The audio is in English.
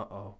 Uh oh.